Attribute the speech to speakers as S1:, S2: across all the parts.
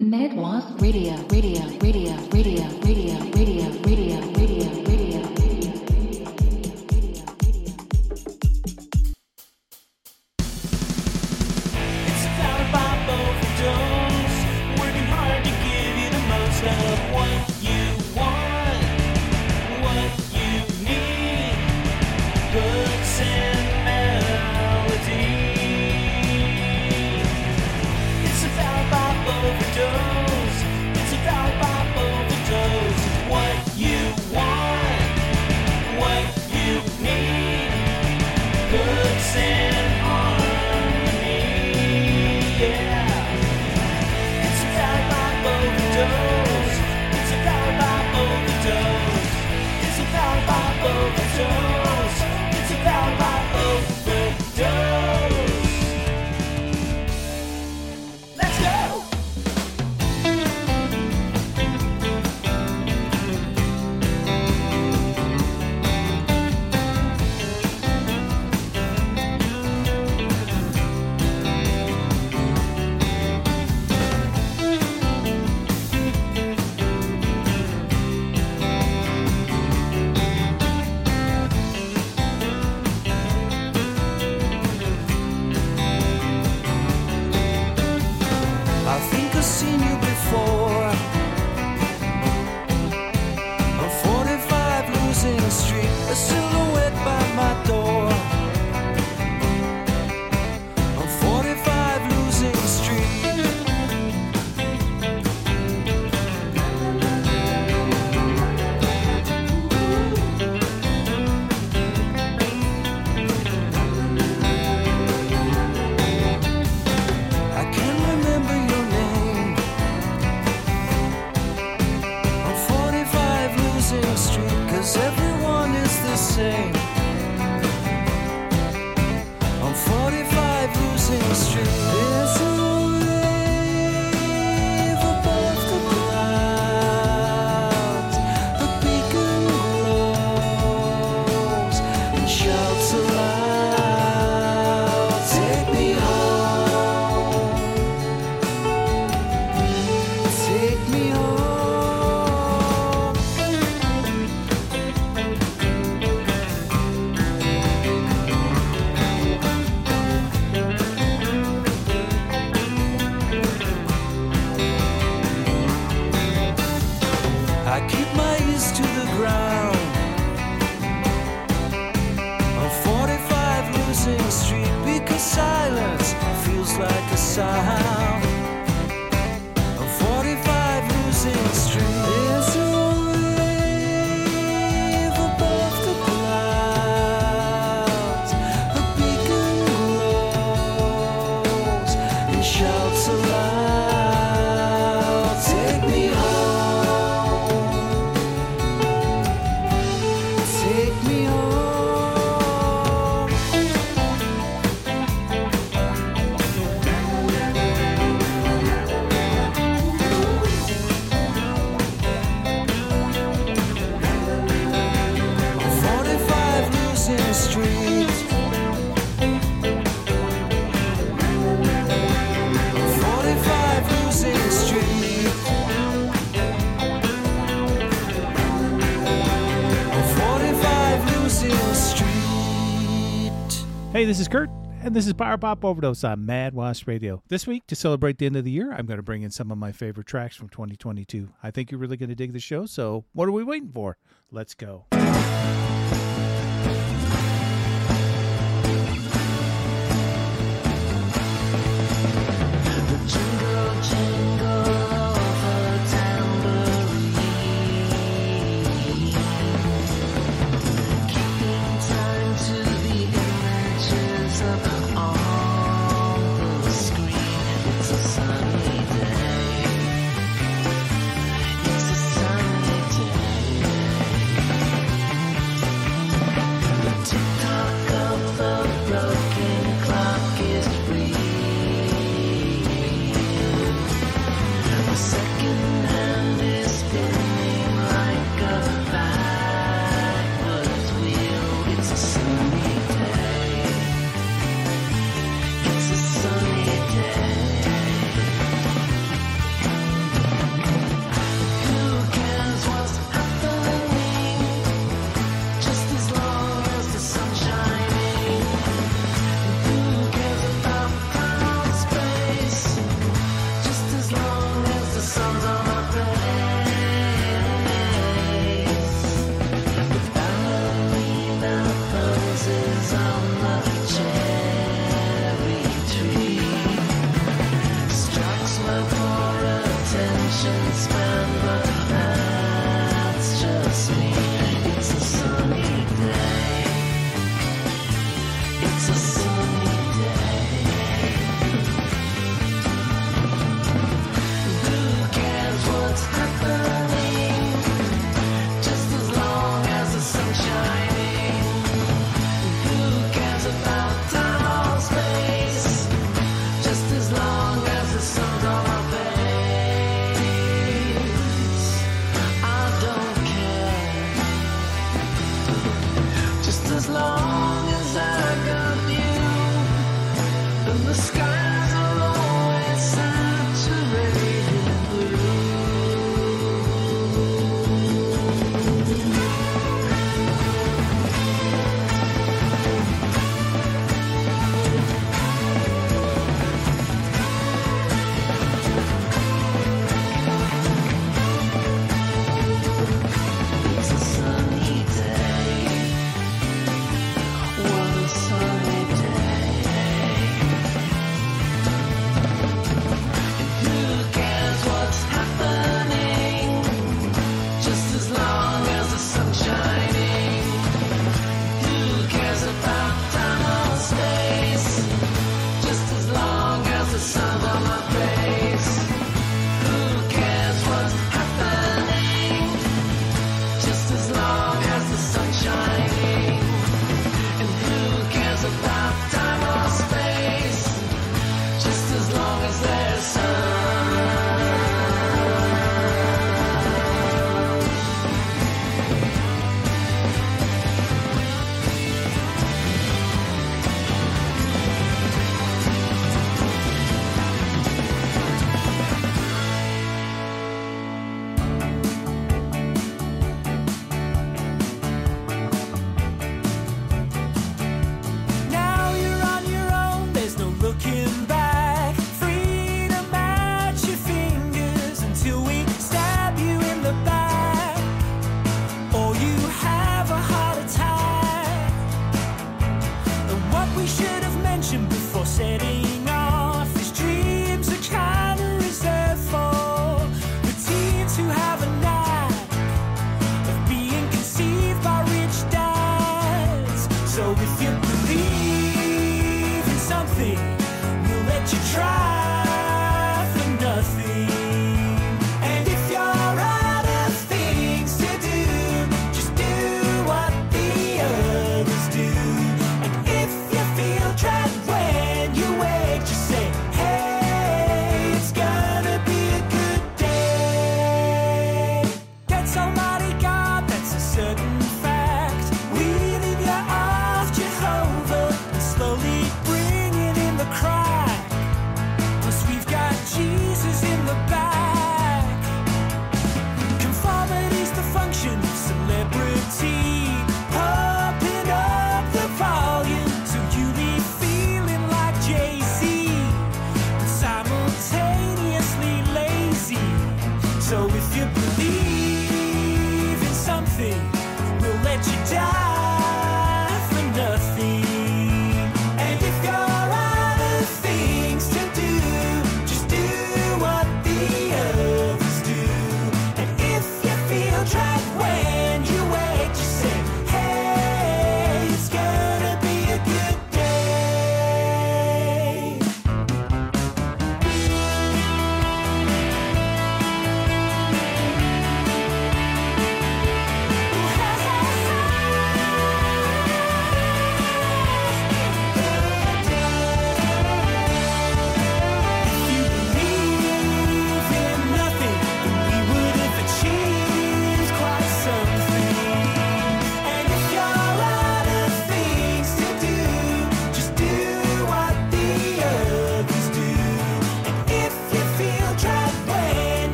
S1: Ned was radio, radio, radio, radio, radio, radio, radio.
S2: Hey, this is Kurt, and this is Power Pop Overdose on Mad Wasp Radio. This week, to celebrate the end of the year, I'm going to bring in some of my favorite tracks from 2022. I think you're really going to dig the show, so what are we waiting for? Let's go.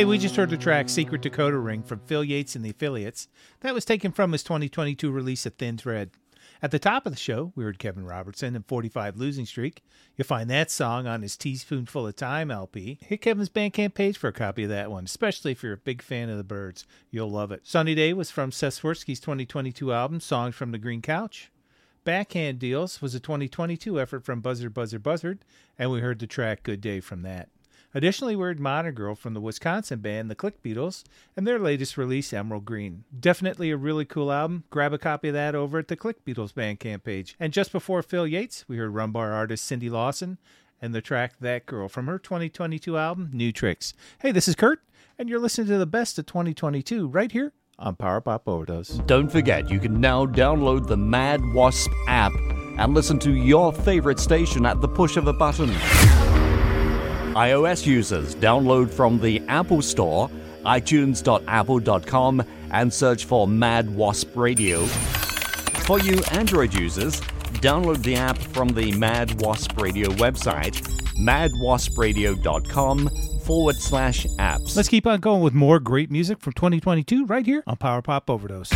S1: Hey, we just heard the track Secret Dakota Ring from Phil Yates and the Affiliates. That was taken from his 2022 release of Thin Thread. At the top of the show, we heard Kevin Robertson and 45 Losing Streak. You'll find that song on his Teaspoonful of Time LP. Hit Kevin's Bandcamp page for a copy of that one, especially if you're a big fan of the Byrds. You'll love it. Sunny Day was from Seth Swirsky's 2022 album, Songs from the Green Couch. Backhand Deals was a 2022 effort from Buzzard Buzzard Buzzard, and we heard the track Good Day from that. Additionally, we heard Modern Girl from the Wisconsin band The Click Beatles and their latest release, Emerald Green. Definitely a really cool album. Grab a copy of that over at the Click Beatles Bandcamp page. And just before Phil Yates, we heard Rum Bar artist Cindy Lawson and the track That Girl from her 2022 album, New Tricks. Hey, this is Kurt, and you're listening to the best of 2022 right here on Power Pop Overdose.
S3: Don't forget, you can now download the Mad Wasp app and listen to your favorite station at the push of a button. iOS users, download from the Apple Store, itunes.apple.com, and search for Mad Wasp Radio. For you Android users, download the app from the Mad Wasp Radio website, madwaspradio.com forward slash apps.
S1: Let's keep on going with more great music from 2022 right here on Power Pop Overdose.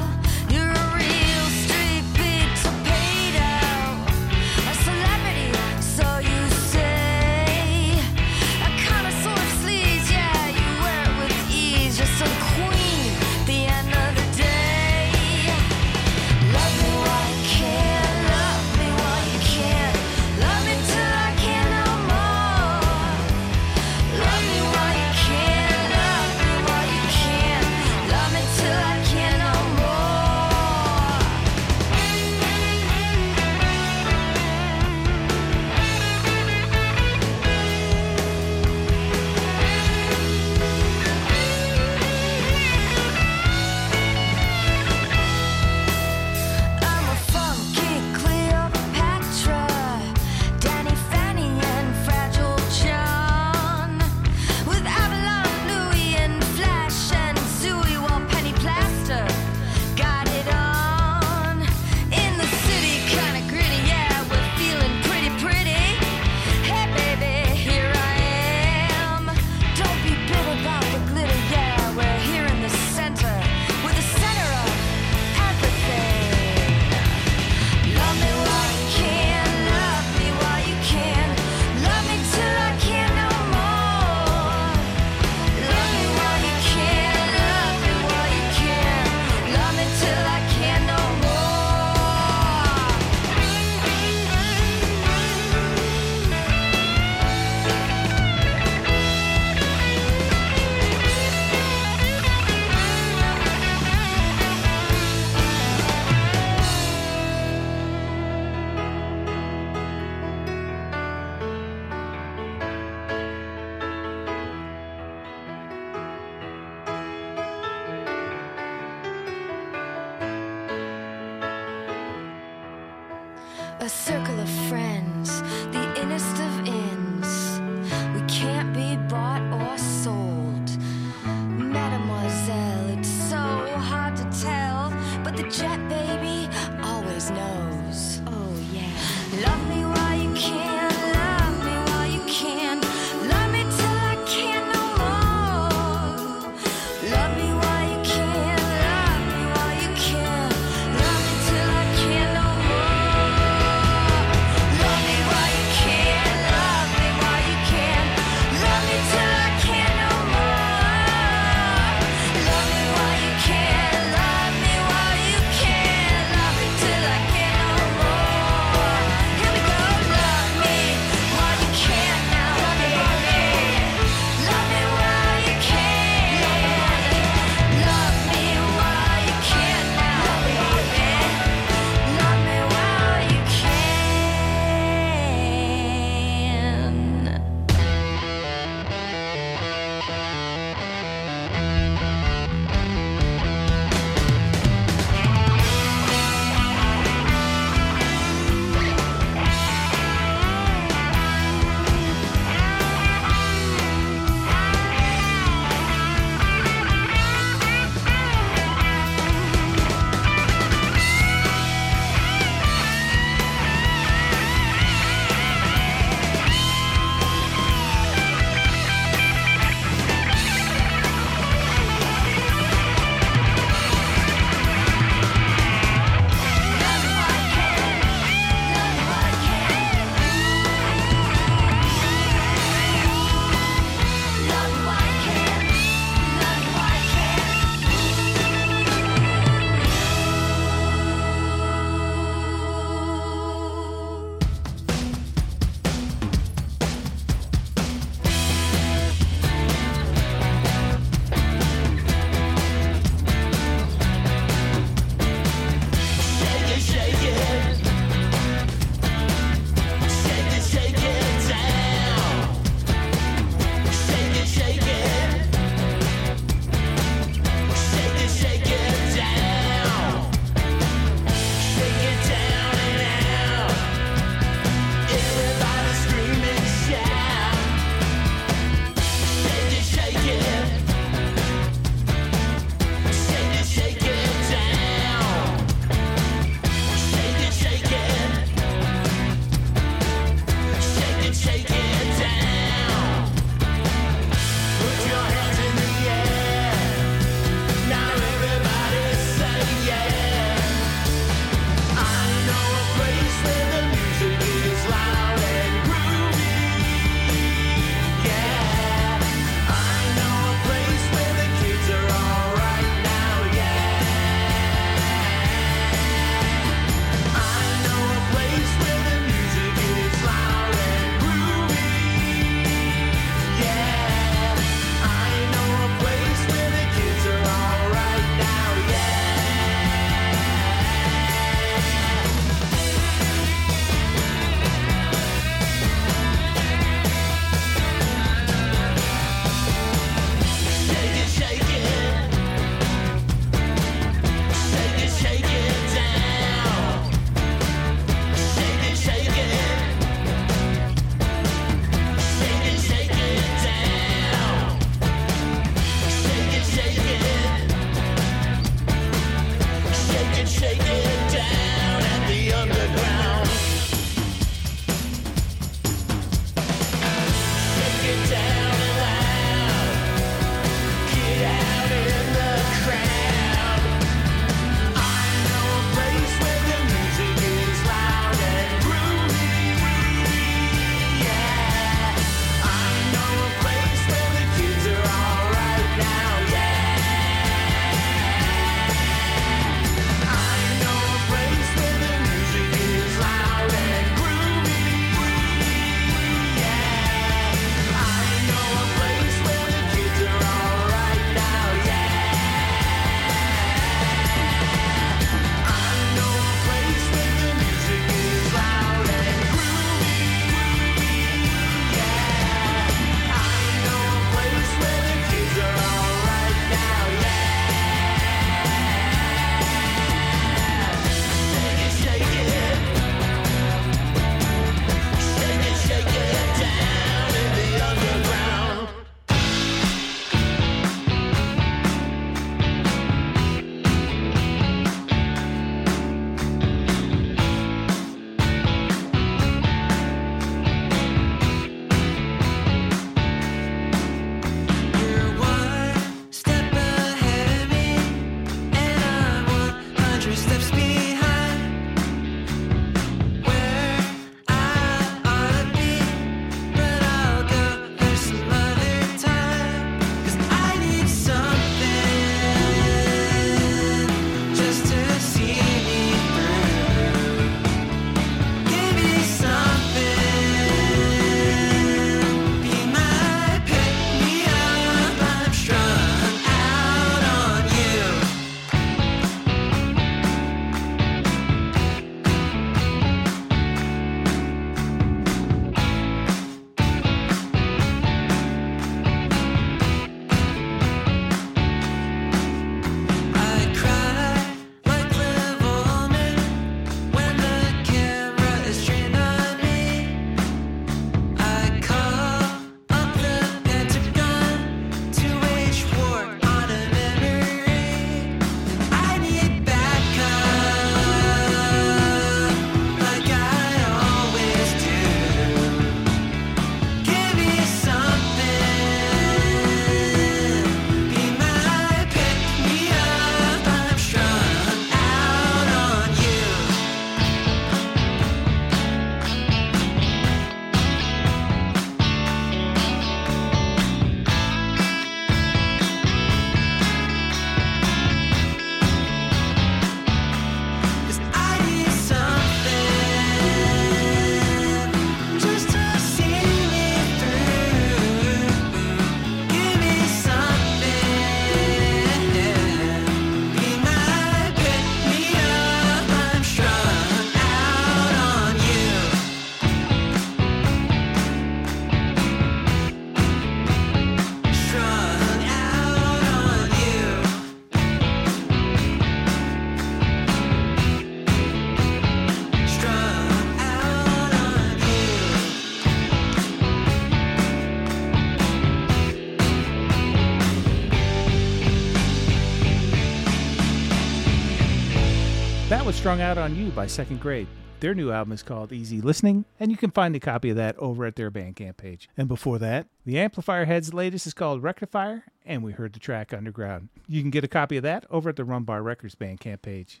S2: Strung Out on You by Second Grade. Their new album is called Easy Listening, and you can find a copy of that over at their Bandcamp page. And before that, the Amplifier Heads' latest is called Rectifier, and we heard the track Underground. You can get a copy of that over at the Rum Bar Records Bandcamp page.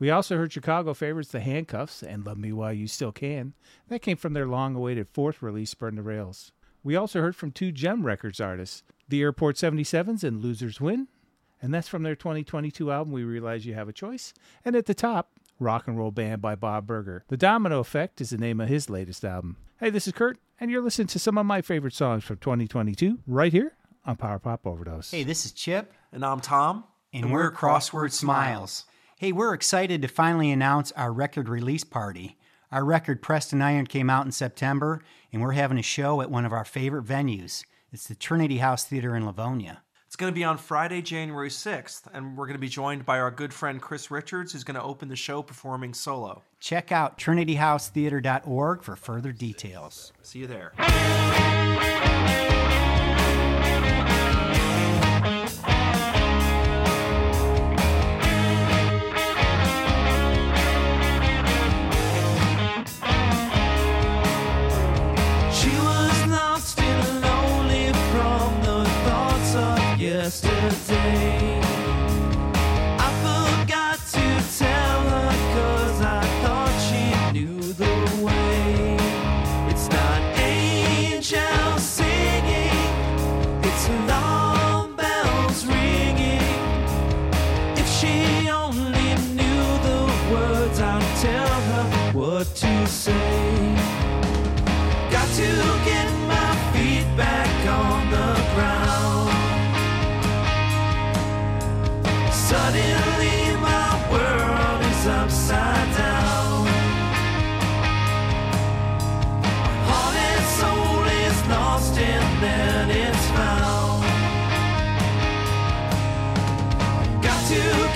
S2: We also heard Chicago favorites The Handcuffs and Love Me While You Still Can. That came from their long awaited fourth release, Burn the Rails. We also heard from two Jem Records artists, The Airport 77s and Losers Win, and that's from their 2022 album, We Realize You Have a Choice. And at the top, Rock and Roll Band by Bob Berger. The Domino Effect is the name of his latest album. Hey, this is Kurt, and you're listening to some of my favorite songs from 2022 right here on Power Pop Overdose.
S4: Hey, this is Chip,
S1: And I'm Tom.
S4: and, we're Crossword Smiles. Hey, we're excited to finally announce our record release party. Our record Pressing On came out in September, and we're having a show at one of our favorite venues. It's the Trinity House Theater in Livonia.
S1: It's going to be on Friday, January 6th, and we're going to be joined by our good friend Chris Richards, who's going to open the show performing solo.
S4: Check out trinityhousetheater.org for further details.
S1: See you there.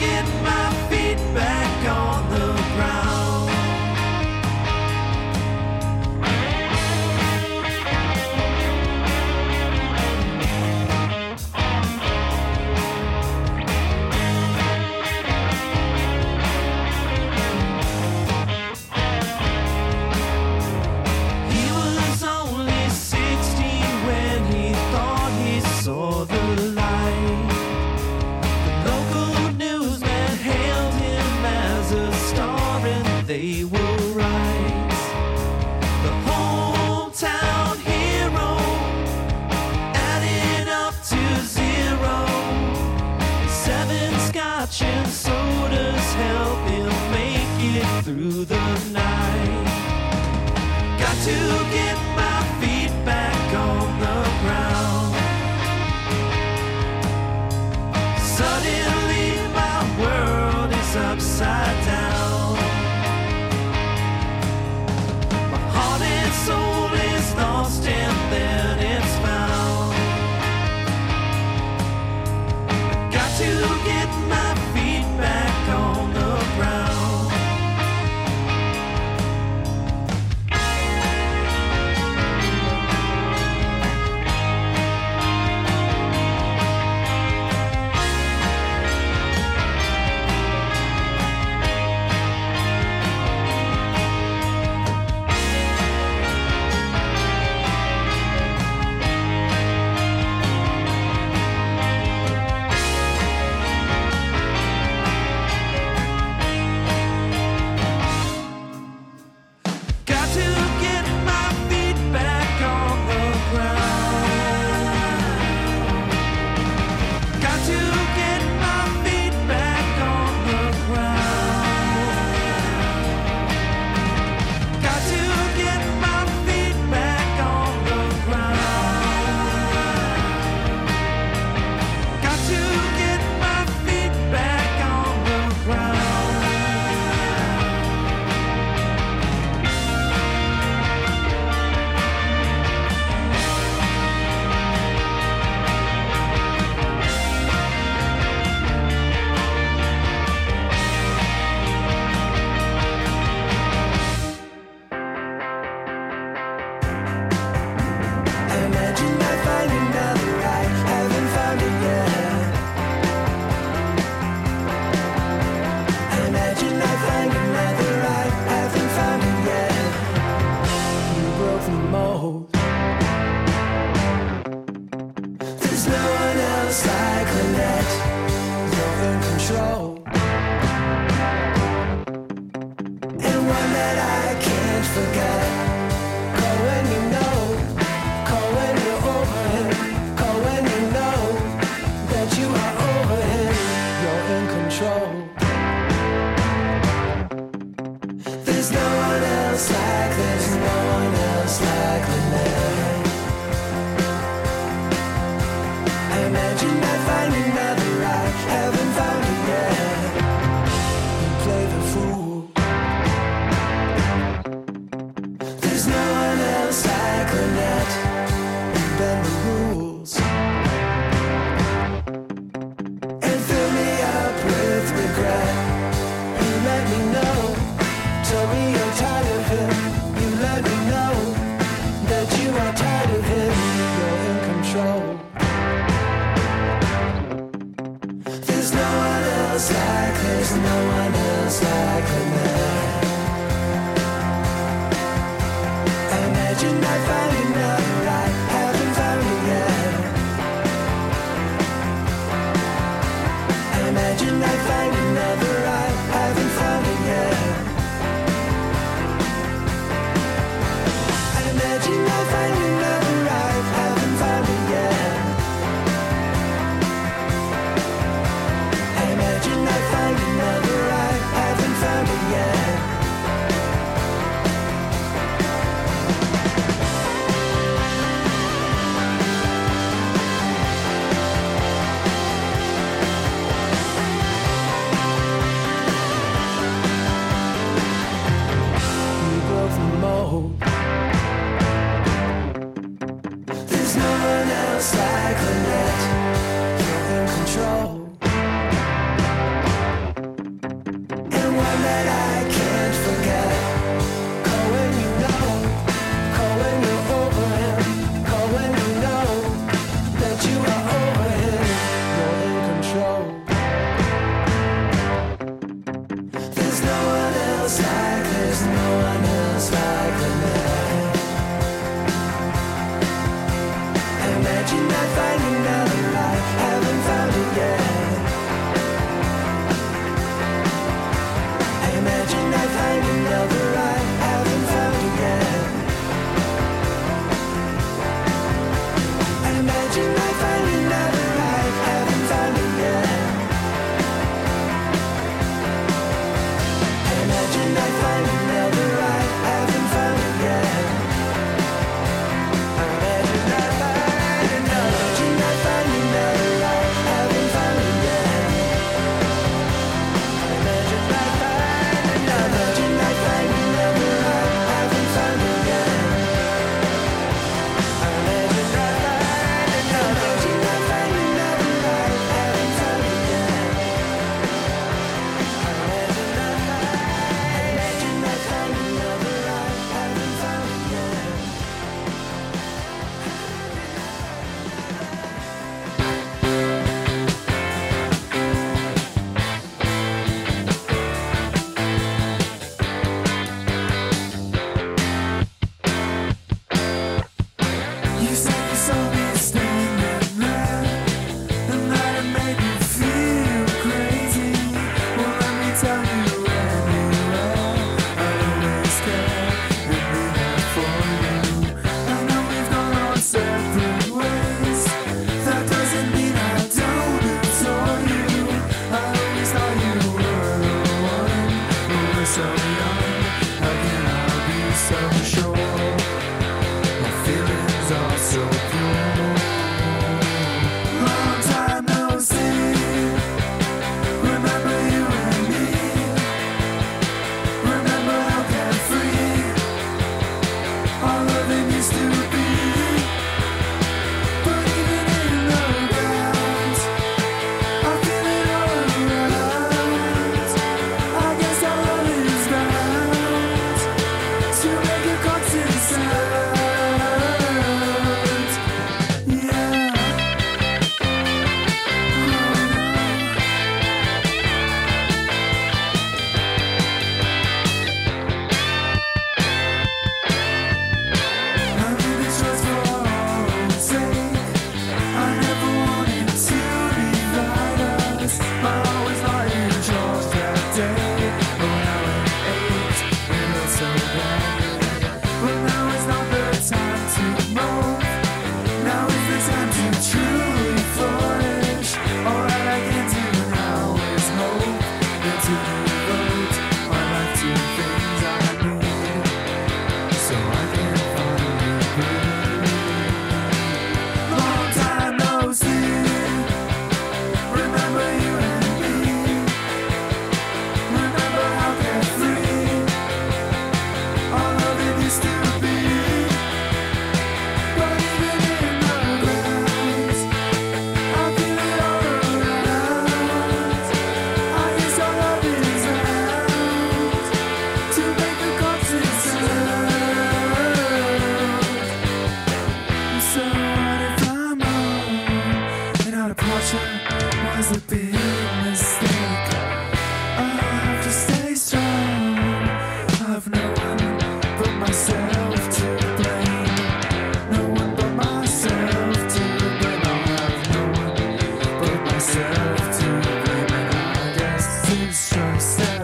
S1: Get my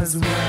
S1: as
S2: well.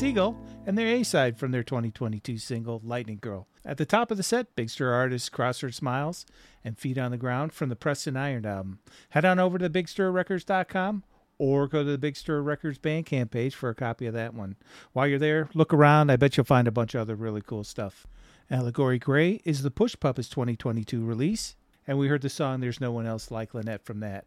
S2: Seagull and their A side from their 2022 single Lightning Girl. At the top of the set, Big Stir artists Crossword Smiles and Feet on the Ground from the Pressing On album. Head on over to BigStirRecords.com or go to the Big Stir Records Bandcamp page for a copy of that one. While you're there, look around. I bet you'll find a bunch of other really cool stuff. Allegory Gray is the Push Puppets 2022 release, and we heard the song There's No One Else Like Lynette from that.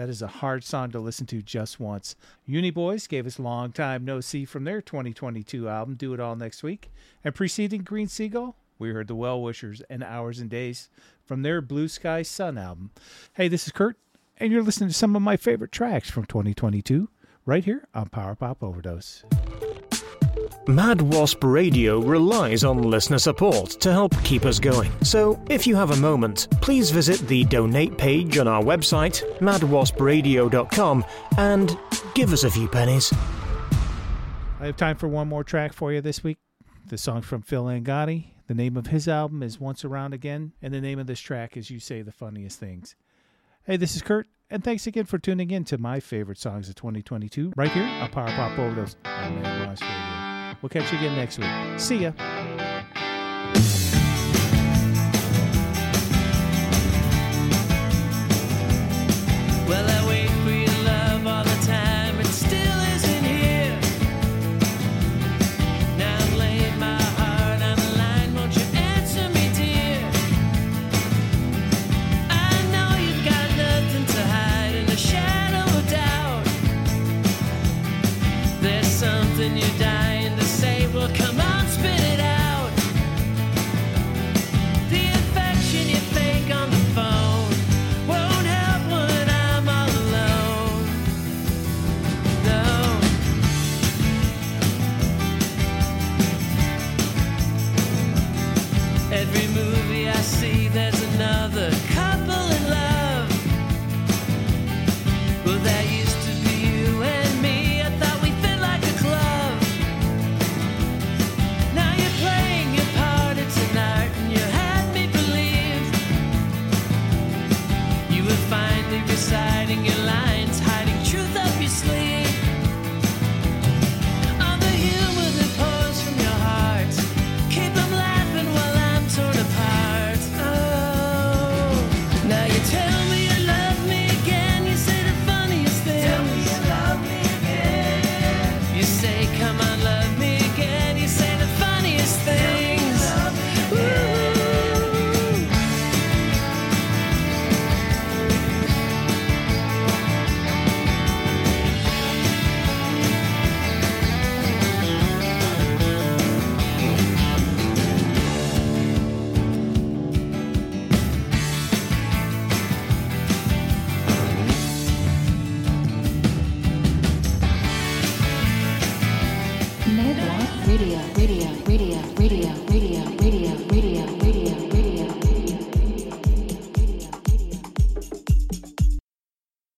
S2: That is a hard song to listen to just once. Uni Boys gave us Long Time No See from their 2022 album, Do It All Next Week. And preceding Green Seagull, we heard the Well Wishers and Hours and Days from their Blue Sky Sun album. Hey, this is Kurt, and you're listening to some of my favorite tracks from 2022 right here on Power Pop Overdose.
S5: Mad Wasp Radio relies on listener support to help keep us going. So, if you have a moment, please visit the donate page on our website, madwaspradio.com, and give us a few pennies.
S2: I have time for one more track for you this week. The song's from Phil Angotti. The name of his album is Once Around Again, and the name of this track is You Say the Funniest Things. Hey, this is Kurt, and thanks again for tuning in to my favorite songs of 2022 right here on Power Pop Overdose on Mad Wasp Radio. We'll catch you again next week. See ya.